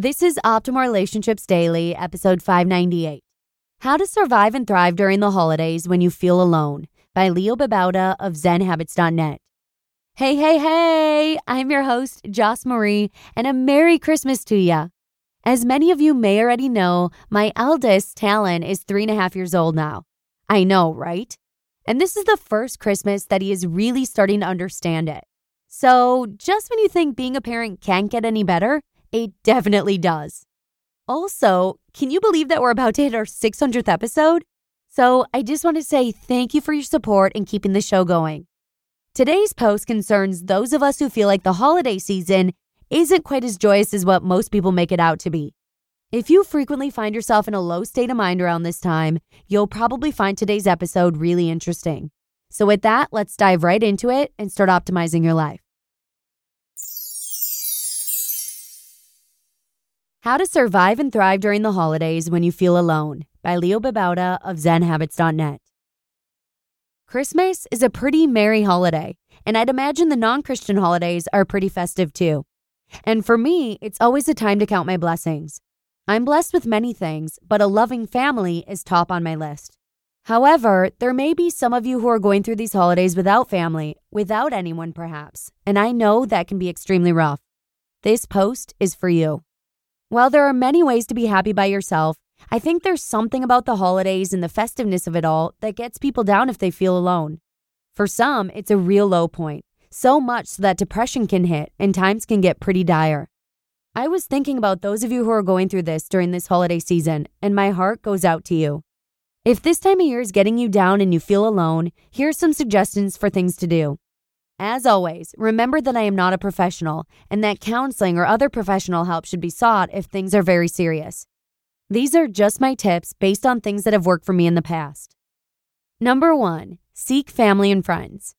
This is Optimal Relationships Daily, episode 598. How to Survive and Thrive During the Holidays When You Feel Alone by Leo Babauta of ZenHabits.net. Hey, hey, hey! I'm your host, Joss Marie, and a Merry Christmas to ya. As many of you may already know, my eldest, Talon, is three and a half years old now. I know, right? And this is the first Christmas that he is really starting to understand it. So, just when you think being a parent can't get any better, it definitely does. Also, can you believe that we're about to hit our 600th episode? So, I just want to say thank you for your support and keeping the show going. Today's post concerns those of us who feel like the holiday season isn't quite as joyous as what most people make it out to be. If you frequently find yourself in a low state of mind around this time, you'll probably find today's episode really interesting. So, with that, let's dive right into it and start optimizing your life. How to Survive and Thrive During the Holidays When You Feel Alone by Leo Babauta of ZenHabits.net. Christmas is a pretty merry holiday, and I'd imagine the non Christian holidays are pretty festive too. And for me, it's always a time to count my blessings. I'm blessed with many things, but a loving family is top on my list. However, there may be some of you who are going through these holidays without family, without anyone perhaps, and I know that can be extremely rough. This post is for you. While there are many ways to be happy by yourself, I think there's something about the holidays and the festiveness of it all that gets people down if they feel alone. For some, it's a real low point, so much so that depression can hit and times can get pretty dire. I was thinking about those of you who are going through this during this holiday season, and my heart goes out to you. If this time of year is getting you down and you feel alone, here are some suggestions for things to do. As always, remember that I am not a professional and that counseling or other professional help should be sought if things are very serious. These are just my tips based on things that have worked for me in the past. Number one, seek family and friends.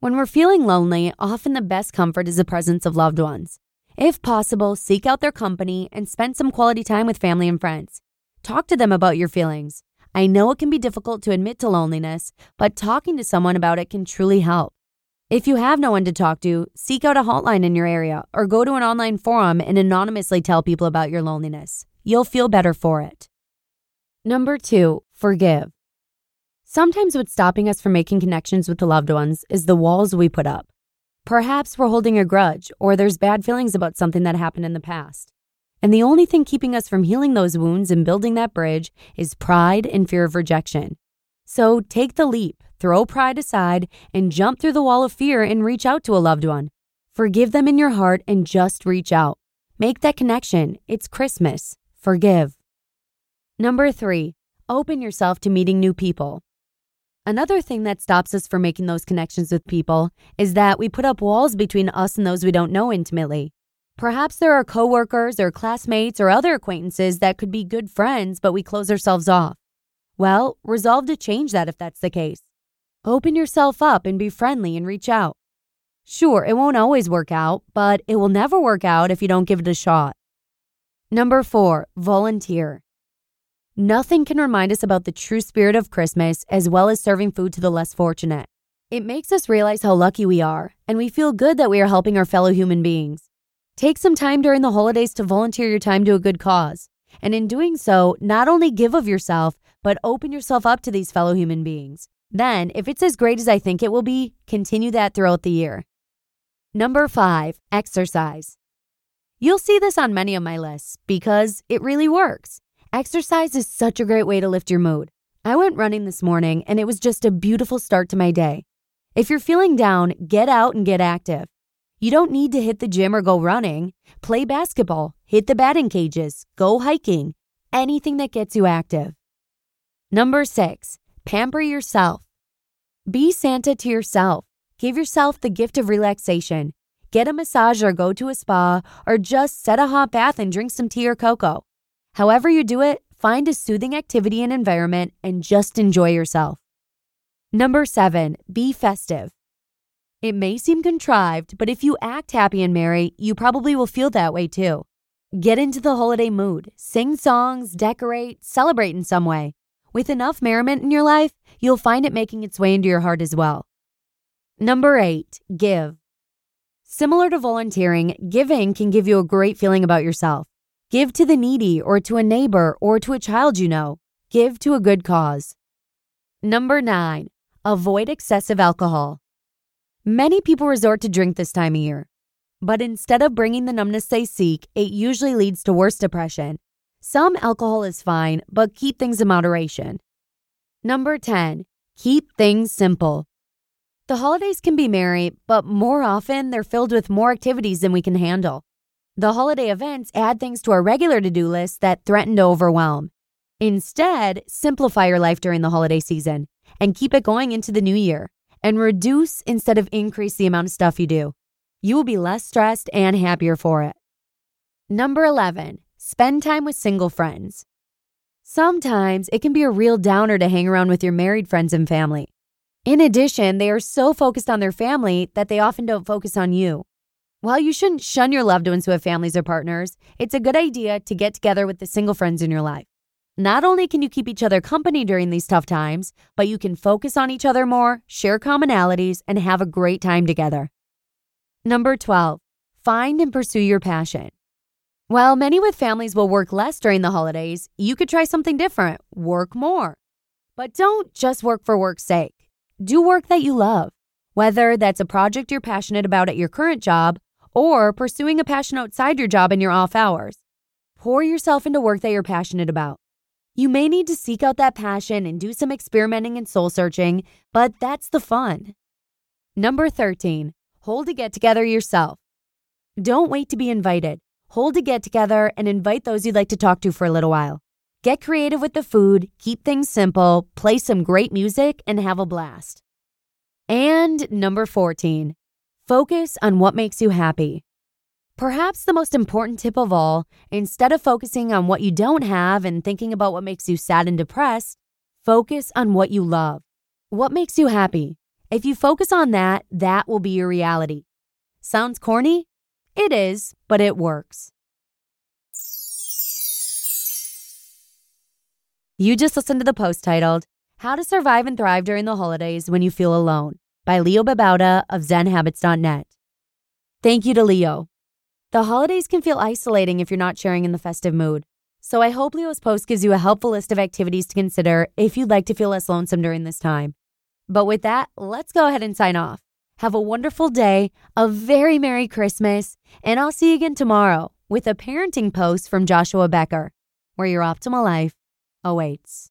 When we're feeling lonely, often the best comfort is the presence of loved ones. If possible, seek out their company and spend some quality time with family and friends. Talk to them about your feelings. I know it can be difficult to admit to loneliness, but talking to someone about it can truly help. If you have no one to talk to, seek out a hotline in your area or go to an online forum and anonymously tell people about your loneliness. You'll feel better for it. Number two, forgive. Sometimes what's stopping us from making connections with the loved ones is the walls we put up. Perhaps we're holding a grudge or there's bad feelings about something that happened in the past. And the only thing keeping us from healing those wounds and building that bridge is pride and fear of rejection. So take the leap Throw pride aside and jump through the wall of fear and reach out to a loved one. Forgive them in your heart and just reach out. Make that connection. It's Christmas. Forgive. Number three, open yourself to meeting new people. Another thing that stops us from making those connections with people is that we put up walls between us and those we don't know intimately. Perhaps there are coworkers or classmates or other acquaintances that could be good friends, but we close ourselves off. Well, resolve to change that if that's the case. Open yourself up and be friendly and reach out. Sure, it won't always work out, but it will never work out if you don't give it a shot. Number four, volunteer. Nothing can remind us about the true spirit of Christmas as well as serving food to the less fortunate. It makes us realize how lucky we are, and we feel good that we are helping our fellow human beings. Take some time during the holidays to volunteer your time to a good cause. And in doing so, not only give of yourself, but open yourself up to these fellow human beings. Then, if it's as great as I think it will be, continue that throughout the year. Number five, exercise. You'll see this on many of my lists because it really works. Exercise is such a great way to lift your mood. I went running this morning and it was just a beautiful start to my day. If you're feeling down, get out and get active. You don't need to hit the gym or go running. Play basketball, hit the batting cages, go hiking, anything that gets you active. Number six, pamper yourself. Be Santa to yourself. Give yourself the gift of relaxation. Get a massage or go to a spa, or just set a hot bath and drink some tea or cocoa. However, you do it, find a soothing activity and environment and just enjoy yourself. Number seven, be festive. It may seem contrived, but if you act happy and merry, you probably will feel that way too. Get into the holiday mood, sing songs, decorate, celebrate in some way. With enough merriment in your life, you'll find it making its way into your heart as well. Number eight, give. Similar to volunteering, giving can give you a great feeling about yourself. Give to the needy or to a neighbor or to a child you know. Give to a good cause. Number nine, avoid excessive alcohol. Many people resort to drink this time of year. But instead of bringing the numbness they seek, it usually leads to worse depression. Some alcohol is fine, but keep things in moderation. Number 10, keep things simple. The holidays can be merry, but more often they're filled with more activities than we can handle. The holiday events add things to our regular to do list that threaten to overwhelm. Instead, simplify your life during the holiday season and keep it going into the new year and reduce instead of increase the amount of stuff you do. You will be less stressed and happier for it. Number 11, spend time with single friends. Sometimes it can be a real downer to hang around with your married friends and family. In addition, they are so focused on their family that they often don't focus on you. While you shouldn't shun your loved ones who have families or partners, it's a good idea to get together with the single friends in your life. Not only can you keep each other company during these tough times, but you can focus on each other more, share commonalities, and have a great time together. Number 12, find and pursue your passion. While many with families will work less during the holidays, you could try something different work more. But don't just work for work's sake. Do work that you love, whether that's a project you're passionate about at your current job or pursuing a passion outside your job in your off hours. Pour yourself into work that you're passionate about. You may need to seek out that passion and do some experimenting and soul searching, but that's the fun. Number 13, hold a get together yourself. Don't wait to be invited. Hold a get together and invite those you'd like to talk to for a little while. Get creative with the food, keep things simple, play some great music, and have a blast. And number 14, focus on what makes you happy. Perhaps the most important tip of all, instead of focusing on what you don't have and thinking about what makes you sad and depressed, focus on what you love. What makes you happy? If you focus on that, that will be your reality. Sounds corny? It is, but it works. You just listened to the post titled, How to Survive and Thrive During the Holidays When You Feel Alone by Leo Babauta of ZenHabits.net. Thank you to Leo. The holidays can feel isolating if you're not sharing in the festive mood. So I hope Leo's post gives you a helpful list of activities to consider if you'd like to feel less lonesome during this time. But with that, let's go ahead and sign off. Have a wonderful day, a very Merry Christmas, and I'll see you again tomorrow with a parenting post from Joshua Becker, where your optimal life awaits.